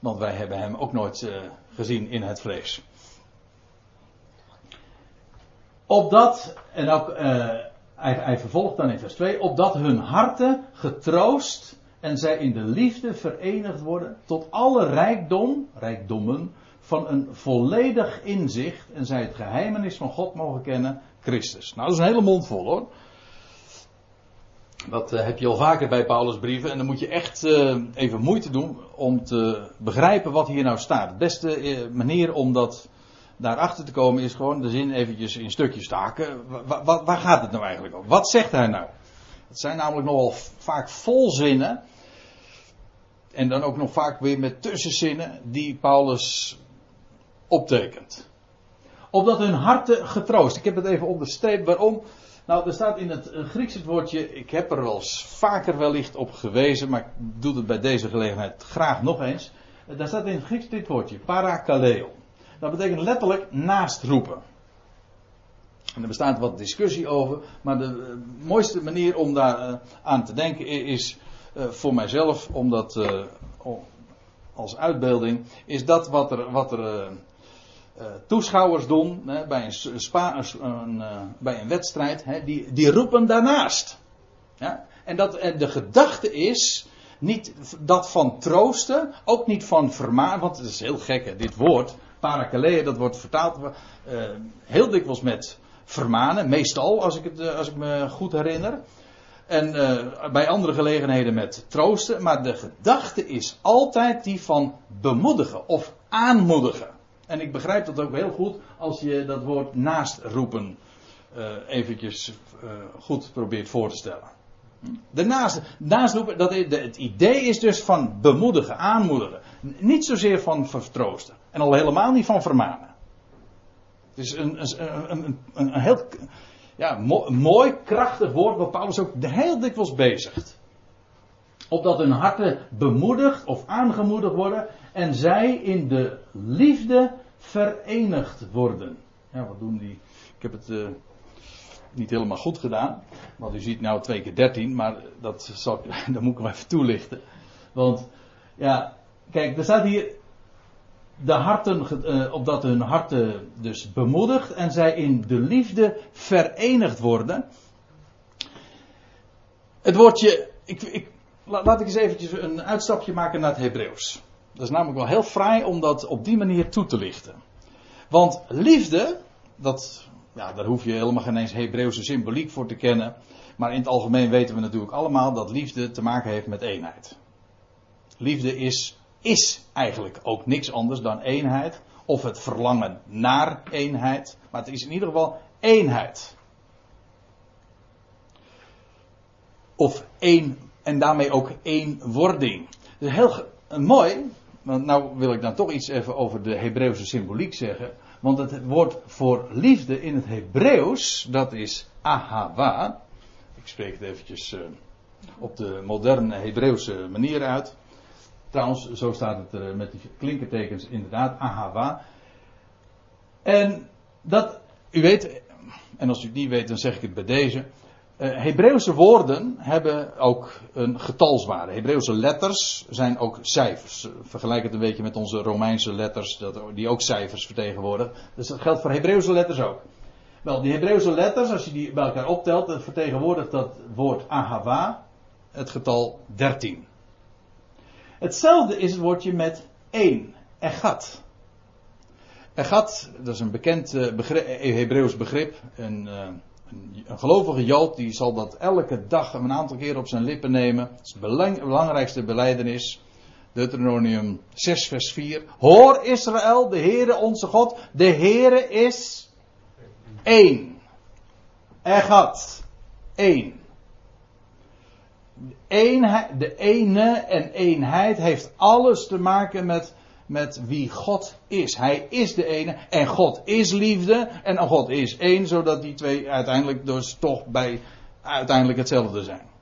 Want wij hebben hem ook nooit gezien in het vlees. Opdat, en ook hij, vervolgt dan in vers 2, opdat hun harten getroost en zij in de liefde verenigd worden tot alle rijkdom, rijkdommen van een volledig inzicht en zij het geheimenis van God mogen kennen, Christus. Nou, dat is een hele mond vol hoor. Dat uh, heb je al vaker bij Paulus' brieven en dan moet je echt uh, even moeite doen om te begrijpen wat hier nou staat. De beste uh, manier om dat daarachter te komen is gewoon de zin eventjes in stukjes staken. Waar, waar gaat het nou eigenlijk om? Wat zegt hij nou? Het zijn namelijk nogal vaak volzinnen. En dan ook nog vaak weer met tussenzinnen die Paulus optekent. Opdat hun harten getroost. Ik heb het even onderstreept. Waarom? Nou, er staat in het Grieks het woordje. Ik heb er wel vaker wellicht op gewezen. Maar ik doe het bij deze gelegenheid graag nog eens. Daar staat in het Grieks dit woordje. Parakaleo. Dat betekent letterlijk naast roepen. En er bestaat wat discussie over, maar de uh, mooiste manier om daar uh, aan te denken is uh, voor mijzelf, om dat als uitbeelding, is dat wat er, wat er toeschouwers doen bij, een, een bij een wedstrijd, hè, die, die roepen daarnaast. Ja? En, dat, de gedachte is, niet dat van troosten, ook niet van vermaan, want het is heel gek hè, dit woord parakaleo, dat wordt vertaald uh, heel dikwijls met vermanen, meestal als ik, het, uh, als ik me goed herinner. En uh, bij andere gelegenheden met troosten, maar de gedachte is altijd die van bemoedigen of aanmoedigen. En ik begrijp dat ook heel goed als je dat woord naast roepen eventjes goed probeert voor te stellen. De naast, naast roepen, dat, het idee is dus van bemoedigen, aanmoedigen. Niet zozeer van vertroosten. En al helemaal niet van vermanen. Het is een, een, een, een, heel ja, mooi, krachtig woord waar Paulus ook heel dikwijls bezigt. Opdat hun harten bemoedigd of aangemoedigd worden en zij in de liefde verenigd worden. Ja, wat doen die? Ik heb het uh, niet helemaal goed gedaan. Want u ziet nou twee keer dertien, maar dat, zal, dat moet ik wel even toelichten. Want ja, kijk, er staat hier de harten, uh, opdat hun harten dus bemoedigd en zij in de liefde verenigd worden. Het woordje, ik, ik, laat ik eens eventjes een uitstapje maken naar het Hebreeuws. Dat is namelijk wel heel fraai om dat op die manier toe te lichten. Want liefde, dat, ja, daar hoef je helemaal geen eens Hebreeuwse symboliek voor te kennen. Maar in het algemeen weten we natuurlijk allemaal dat liefde te maken heeft met eenheid. Liefde is is eigenlijk ook niks anders dan eenheid. Of het verlangen naar eenheid. Maar het is in ieder geval eenheid. Of één, en daarmee ook eenwording. Dus heel mooi, want nou wil ik dan toch iets even over de Hebreeuwse symboliek zeggen. Want het woord voor liefde in het Hebreeuws, dat is ahava. Ik spreek het eventjes uh, op de moderne Hebreeuwse manier uit. Trouwens, zo staat het er met die klinkertekens inderdaad, ahava. En dat, u weet, en als u het niet weet, dan zeg ik het bij deze. Uh, Hebreeuwse woorden hebben ook een getalswaarde. Hebreeuwse letters zijn ook cijfers. Vergelijk het een beetje met onze Romeinse letters, dat, die ook cijfers vertegenwoordigen. Dus dat geldt voor Hebreeuwse letters ook. Wel, die Hebreeuwse letters, als je die bij elkaar optelt, vertegenwoordigt dat woord ahava het getal 13. Hetzelfde is het woordje met één, egat. Egat, dat is een bekend uh, begrip, Hebreeuws begrip. Een, uh, een, een, gelovige Jood die zal dat elke dag een aantal keer op zijn lippen nemen. Dat is belang, belangrijkste beleidenis. Deuteronomium 6 vers 4. Hoor Israël, de Heere onze God. De Heere is één. Egat. Eén. De ene en eenheid heeft alles te maken met, met wie God is. Hij is de ene en God is liefde en God is één, zodat die twee uiteindelijk dus toch bij uiteindelijk hetzelfde zijn.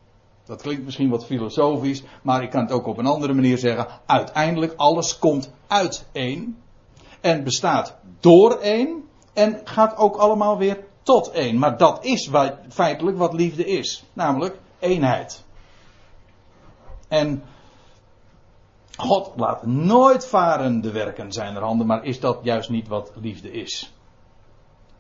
Dat klinkt misschien wat filosofisch, maar ik kan het ook op een andere manier zeggen. Uiteindelijk alles komt uit één en bestaat door één en gaat ook allemaal weer tot één. Maar dat is feitelijk wat liefde is, namelijk eenheid. En God laat nooit varen de werken zijn er handen, maar is dat juist niet wat liefde is?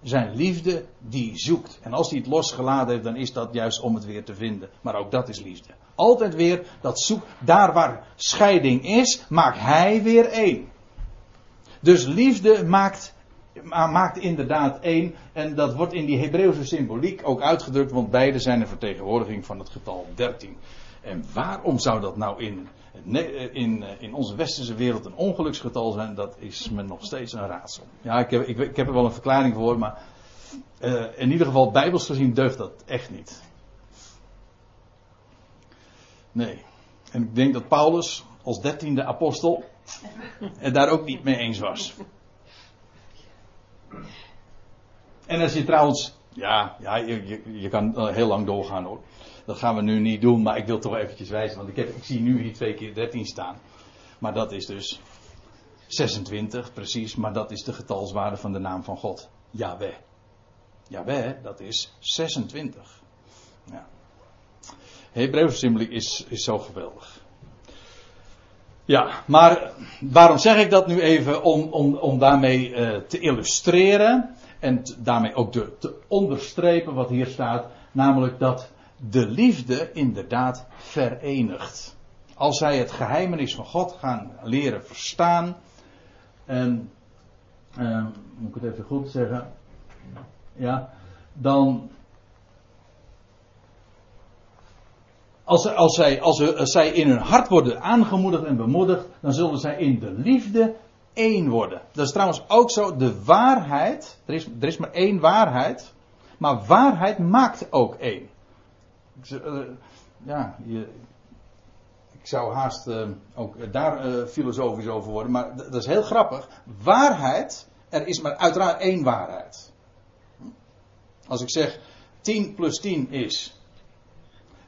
Zijn liefde die zoekt. En als hij het losgeladen heeft, dan is dat juist om het weer te vinden. Maar ook dat is liefde. Altijd weer dat zoekt. Daar waar scheiding is, maakt hij weer één. Dus liefde maakt, maakt inderdaad één. En dat wordt in die Hebreeuwse symboliek ook uitgedrukt, want beide zijn een vertegenwoordiging van het getal 13. En waarom zou dat nou in, in, in onze westerse wereld een ongeluksgetal zijn, dat is me nog steeds een raadsel. Ja, ik heb, ik, ik heb er wel een verklaring voor, maar uh, in ieder geval bijbels gezien deugt dat echt niet. Nee. En ik denk dat Paulus als dertiende apostel het daar ook niet mee eens was. En als je trouwens, ja, ja je, je, je kan heel lang doorgaan hoor. Dat gaan we nu niet doen, maar ik wil toch eventjes wijzen. Want ik, heb, ik zie nu hier twee keer 13 staan. Maar dat is dus 26 precies. Maar dat is de getalswaarde van de naam van God. Yahweh. Yahweh, dat is 26. Ja. Hebreeuwse symboliek is, is zo geweldig. Ja, maar waarom zeg ik dat nu even? Om, om, om daarmee uh, te illustreren en daarmee ook de, te onderstrepen wat hier staat. Namelijk dat de liefde inderdaad verenigt. Als zij het geheimenis van God gaan leren verstaan. En, uh, moet ik het even goed zeggen. Ja, dan. Als, als, zij, als zij in hun hart worden aangemoedigd en bemoedigd, dan zullen zij in de liefde één worden. Dat is trouwens ook zo, de waarheid, er is, er is maar één waarheid, maar waarheid maakt ook één. Uh, ja, je, ik zou haast uh, ook daar uh, filosofisch over worden, maar dat is heel grappig. Waarheid, er is maar uiteraard één waarheid. Als ik zeg 10 plus 10 is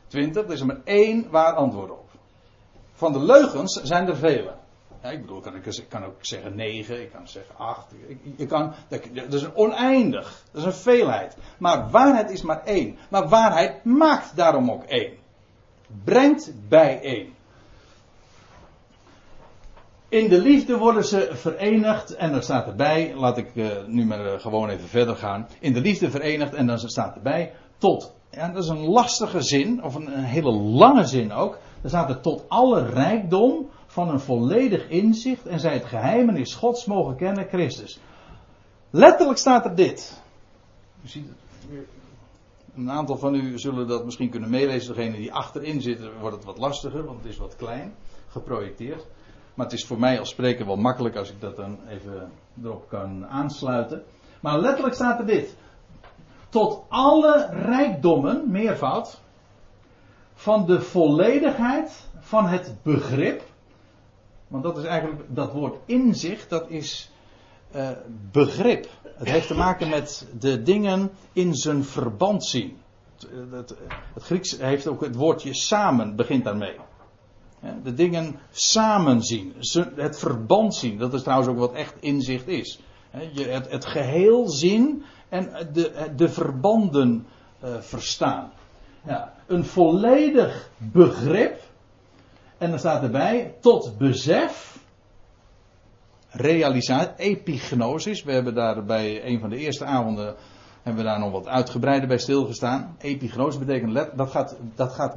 20, er is er maar één waar antwoord op. Van de leugens zijn er vele. Ik bedoel, kan ik kan ook zeggen 9, ik kan zeggen 8. Je kan, dat is een oneindig, dat is een veelheid. Maar waarheid is maar één. Maar waarheid maakt daarom ook één. Brengt bij één. In de liefde worden ze verenigd en dan staat erbij, laat ik uh, nu maar uh, gewoon even verder gaan. In de liefde verenigd en dan staat erbij tot, ja dat is een lastige zin, of een, een hele lange zin ook. Dan staat er tot alle rijkdom van een volledig inzicht en zij het geheimenis Gods mogen kennen, Christus. Letterlijk staat er dit. U ziet. Een aantal van u zullen dat misschien kunnen meelezen. Degene die achterin zitten wordt het wat lastiger, want het is wat klein, geprojecteerd. Maar het is voor mij als spreker wel makkelijk als ik dat dan even erop kan aansluiten. Maar letterlijk staat er dit. Tot alle rijkdommen, meervoud, van de volledigheid van het begrip. Want dat is eigenlijk, dat woord inzicht, dat is uh, begrip. Het heeft te maken met de dingen in zijn verband zien. Het, het, Grieks heeft ook het woordje samen, begint daarmee. De dingen samen zien. Het verband zien. Dat is trouwens ook wat echt inzicht is. Het, het geheel zien en de, de verbanden verstaan. Ja, een volledig begrip. En dan staat erbij tot besef realisatie, epignosis. We hebben daar bij een van de eerste avonden hebben we daar nog wat uitgebreider bij stilgestaan. Epignosis betekent dat gaat, dat gaat,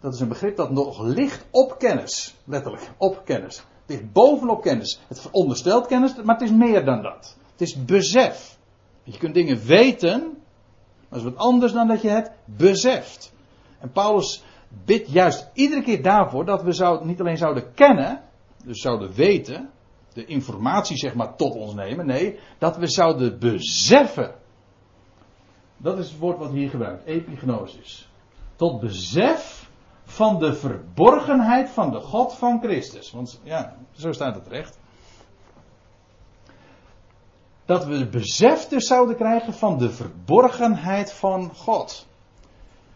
dat is een begrip dat nog ligt op kennis, letterlijk op kennis. Het ligt bovenop kennis. Het onderstelt kennis, maar het is meer dan dat. Het is besef. Je kunt dingen weten, dat is wat anders dan dat je het beseft. En Paulus bidt juist iedere keer daarvoor dat we niet alleen zouden kennen, dus zouden weten, de informatie zeg maar tot ons nemen. Nee, dat we zouden beseffen. Dat is het woord wat hier gebruikt, epignosis. Tot besef van de verborgenheid van de God van Christus. Want ja, zo staat het recht. Dat we besef dus zouden krijgen van de verborgenheid van God.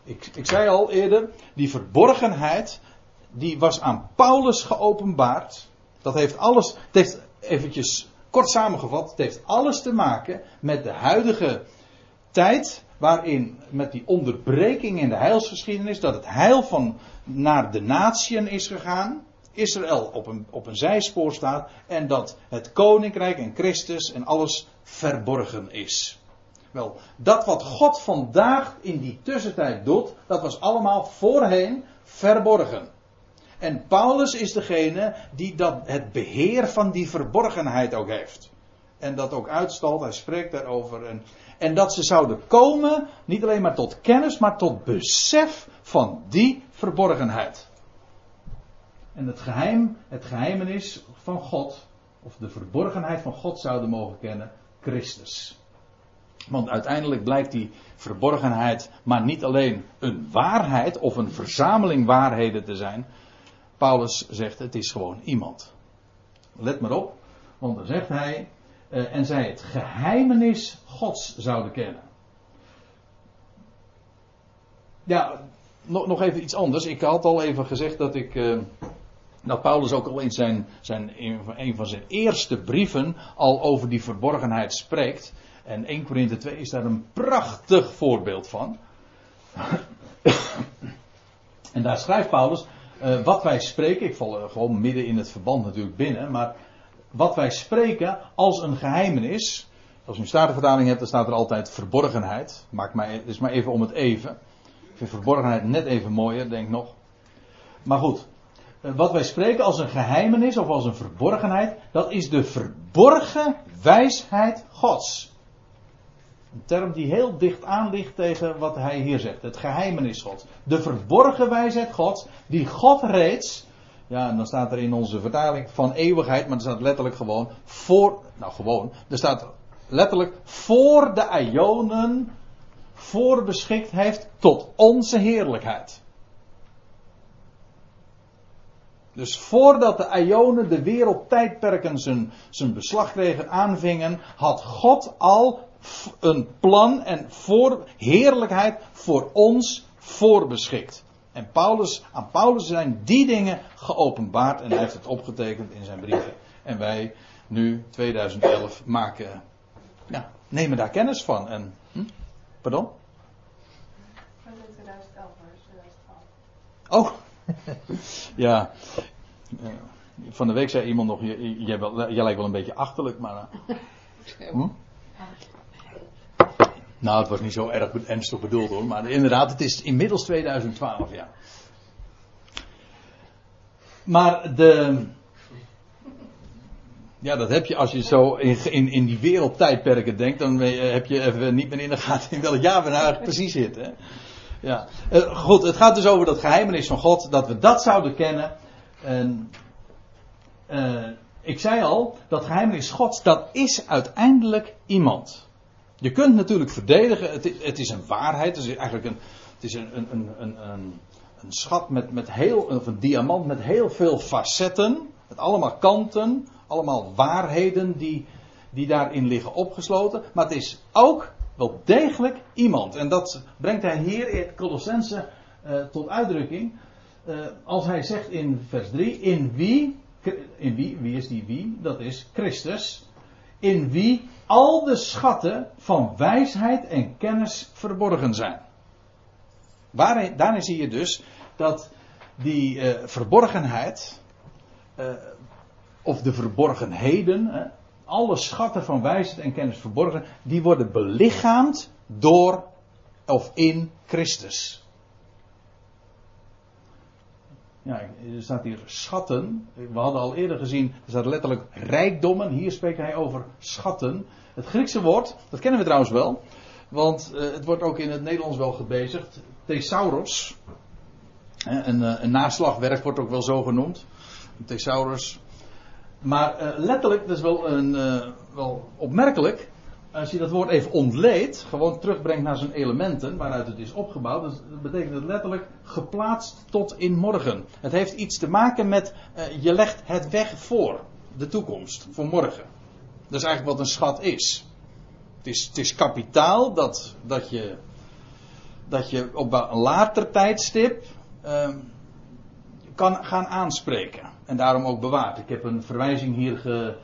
Ik, ik zei al eerder, die verborgenheid, die was aan Paulus geopenbaard. Dat heeft alles, het heeft eventjes kort samengevat, het heeft alles te maken met de huidige tijd waarin met die onderbreking in de heilsgeschiedenis dat het heil van naar de natieën is gegaan, Israël op een, op een zijspoor staat en dat het koninkrijk en Christus en alles verborgen is. Wel, dat wat God vandaag in die tussentijd doet, dat was allemaal voorheen verborgen. En Paulus is degene die dat, het beheer van die verborgenheid ook heeft. En dat ook uitstalt, hij spreekt daarover. En, en dat ze zouden komen, niet alleen maar tot kennis, maar tot besef van die verborgenheid. En het geheim, het geheimenis van God, of de verborgenheid van God zouden mogen kennen, Christus. Want uiteindelijk blijkt die verborgenheid maar niet alleen een waarheid of een verzameling waarheden te zijn, Paulus zegt het is gewoon iemand. Let maar op, want dan zegt hij, uh, en zij het geheimenis Gods zouden kennen. Ja, nog, even iets anders. Ik had al even gezegd dat ik. Uh, dat Paulus ook al in zijn, zijn, een van zijn eerste brieven al over die verborgenheid spreekt. En 1 Korinthe 2 is daar een prachtig voorbeeld van. en daar schrijft Paulus, uh, wat wij spreken, ik val gewoon midden in het verband natuurlijk binnen, maar wat wij spreken als een geheimenis. Als u een statenvertaling hebt, dan staat er altijd verborgenheid. Maak mij, is maar even om het even. Ik vind verborgenheid net even mooier, denk ik nog. Maar goed, uh, wat wij spreken als een geheimenis of als een verborgenheid, dat is de verborgen wijsheid Gods. Een term die heel dicht aan ligt tegen wat hij hier zegt. Het geheimenis God. De verborgen wijsheid God. Die God reeds. Ja, en dan staat er in onze vertaling van eeuwigheid. Maar er staat letterlijk gewoon voor. Nou, gewoon. Er staat letterlijk voor de Ionen. Voorbeschikt heeft tot onze heerlijkheid. Dus voordat de Ionen de wereldtijdperken zijn, zijn beslag kregen aanvingen, had God al een plan en voor, heerlijkheid voor ons voorbeschikt. En Paulus, aan Paulus zijn die dingen geopenbaard en hij heeft het opgetekend in zijn brieven. En wij nu, 2011, maken, ja, nemen daar kennis van. En, hm? Pardon? 2011, Oh, ja. Van de week zei iemand nog, jij, jij, lijkt wel een beetje achterlijk, maar... Hm? Nou, het was niet zo erg ernstig bedoeld hoor. Maar inderdaad, het is inmiddels 2012, ja. Maar de. Ja, dat heb je als je zo in, in, in die wereldtijdperken denkt. Dan heb je even niet meer in de gaten in welk jaar we nou eigenlijk precies zitten. Ja. Uh, goed, het gaat dus over dat geheimenis van God. Dat we dat zouden kennen. En uh, ik zei al, dat geheimnis Gods, dat is uiteindelijk iemand. Je kunt natuurlijk verdedigen, het, het is een waarheid, het is eigenlijk een, het is een, een, een, een, een schat met, met heel, of een diamant met heel veel facetten, met allemaal kanten, allemaal waarheden die, die daarin liggen opgesloten. Maar het is ook wel degelijk iemand. En dat brengt hij hier in Colossense uh, tot uitdrukking. Uh, als hij zegt in vers 3: In wie, in wie, wie is die wie? Dat is Christus. In wie al de schatten van wijsheid en kennis verborgen zijn. Waarin, daarin zie je dus dat die uh, verborgenheid, of de verborgenheden, alle schatten van wijsheid en kennis verborgen, die worden belichaamd door of in Christus. Ja, er staat hier schatten. We hadden al eerder gezien, er staat letterlijk rijkdommen. Hier spreekt hij over schatten. Het Griekse woord, dat kennen we trouwens wel. Want uh, het wordt ook in het Nederlands wel gebezigd. Thesauros. Een, uh, een naslagwerk wordt ook wel zo genoemd. Thesaurus. Maar letterlijk, dat is wel, een, wel opmerkelijk. Als je dat woord even ontleedt, gewoon terugbrengt naar zijn elementen waaruit het is opgebouwd, dat betekent het letterlijk geplaatst tot in morgen. Het heeft iets te maken met uh, je legt het weg voor de toekomst, voor morgen. Dat is eigenlijk wat een schat is. Het is, het is kapitaal dat, dat, je, dat je op een later tijdstip kan gaan aanspreken. En daarom ook bewaard. Ik heb een verwijzing hier ge,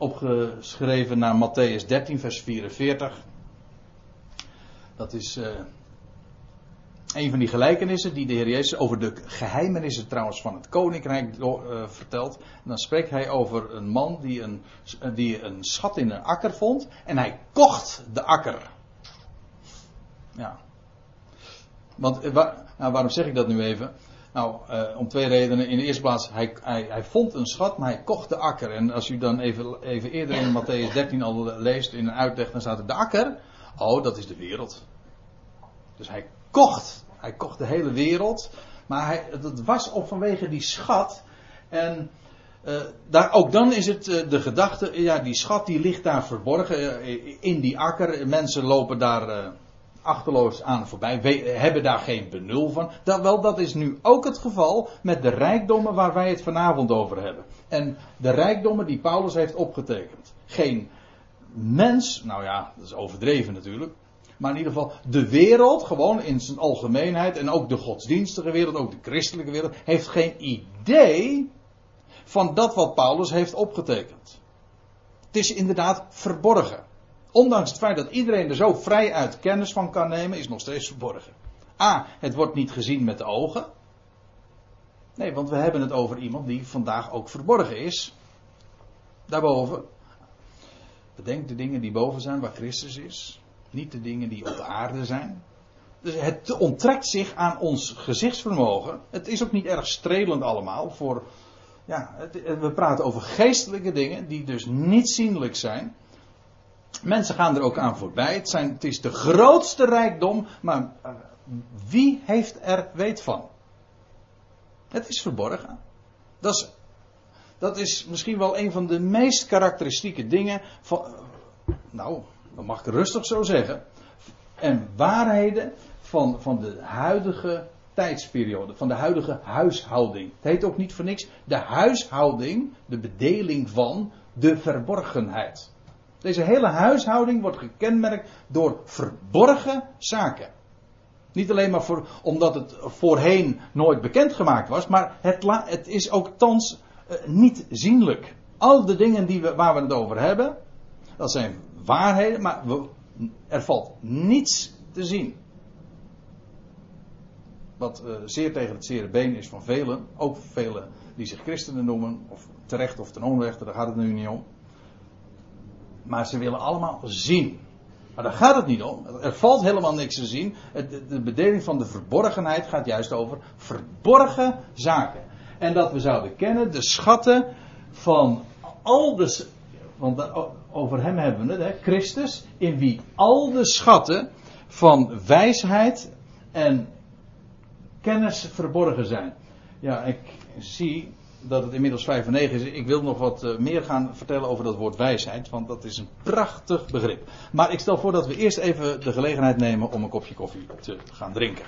opgeschreven naar Matthäus 13, vers 44. Dat is uh, een van die gelijkenissen die de Heer Jezus over de geheimenissen trouwens van het koninkrijk uh, vertelt. En dan spreekt hij over een man die een, die een schat in een akker vond. En hij kocht de akker. Ja. Want waar, nou, waarom zeg ik dat nu even? Nou, uh, om twee redenen. In de eerste plaats, hij, hij, hij, vond een schat, maar hij kocht de akker. En als u dan even, even eerder in Matthäus 13 al leest, in een uitleg, dan staat er de akker. Oh, dat is de wereld. Dus hij kocht. Hij kocht de hele wereld. Maar hij, dat was op vanwege die schat. En uh, daar, ook dan is het uh, de gedachte, ja, die schat die ligt daar verborgen in die akker. Mensen lopen daar achterloos aan voorbij, we hebben daar geen benul van. Dat, wel, dat is nu ook het geval met de rijkdommen waar wij het vanavond over hebben. En de rijkdommen die Paulus heeft opgetekend. Geen mens, nou ja, dat is overdreven natuurlijk. Maar in ieder geval, de wereld, gewoon in zijn algemeenheid, en ook de godsdienstige wereld, ook de christelijke wereld, heeft geen idee van dat wat Paulus heeft opgetekend. Het is inderdaad verborgen. Ondanks het feit dat iedereen er zo vrij uit kennis van kan nemen, is nog steeds verborgen. A, het wordt niet gezien met de ogen. Nee, want we hebben het over iemand die vandaag ook verborgen is. Daarboven. Bedenk de dingen die boven zijn, waar Christus is. Niet de dingen die op de aarde zijn. Dus het onttrekt zich aan ons gezichtsvermogen. Het is ook niet erg strelend allemaal. Voor, ja, we praten over geestelijke dingen die dus niet zienlijk zijn. Mensen gaan er ook aan voorbij. Het, zijn, het is de grootste rijkdom, maar uh, wie heeft er weet van? Het is verborgen. Dat is, dat is misschien wel een van de meest karakteristieke dingen van. Nou, dat mag ik rustig zo zeggen. En waarheden van, van de huidige tijdsperiode, van de huidige huishouding. Het heet ook niet voor niks de huishouding, de bedeling van de verborgenheid. Deze hele huishouding wordt gekenmerkt door verborgen zaken. Niet alleen maar voor, omdat het voorheen nooit bekendgemaakt was, maar het, het is ook thans uh, niet zienlijk. Al de dingen die we, waar we het over hebben, dat zijn waarheden, maar we, er valt niets te zien. Wat uh, zeer tegen het zere been is van velen, ook velen die zich christenen noemen, of terecht of ten onrechte, daar gaat het nu niet om. Maar ze willen allemaal zien. Maar daar gaat het niet om. Er valt helemaal niks te zien. De bedeling van de verborgenheid gaat juist over verborgen zaken. En dat we zouden kennen de schatten van al de. Want over hem hebben we het, Christus, in wie al de schatten van wijsheid en kennis verborgen zijn. Ja, ik zie dat het inmiddels vijf en negen is. Ik wil nog wat eh, meer gaan vertellen over dat woord wijsheid, want dat is een prachtig begrip. Maar ik stel voor dat we eerst even de gelegenheid nemen om een kopje koffie te gaan drinken.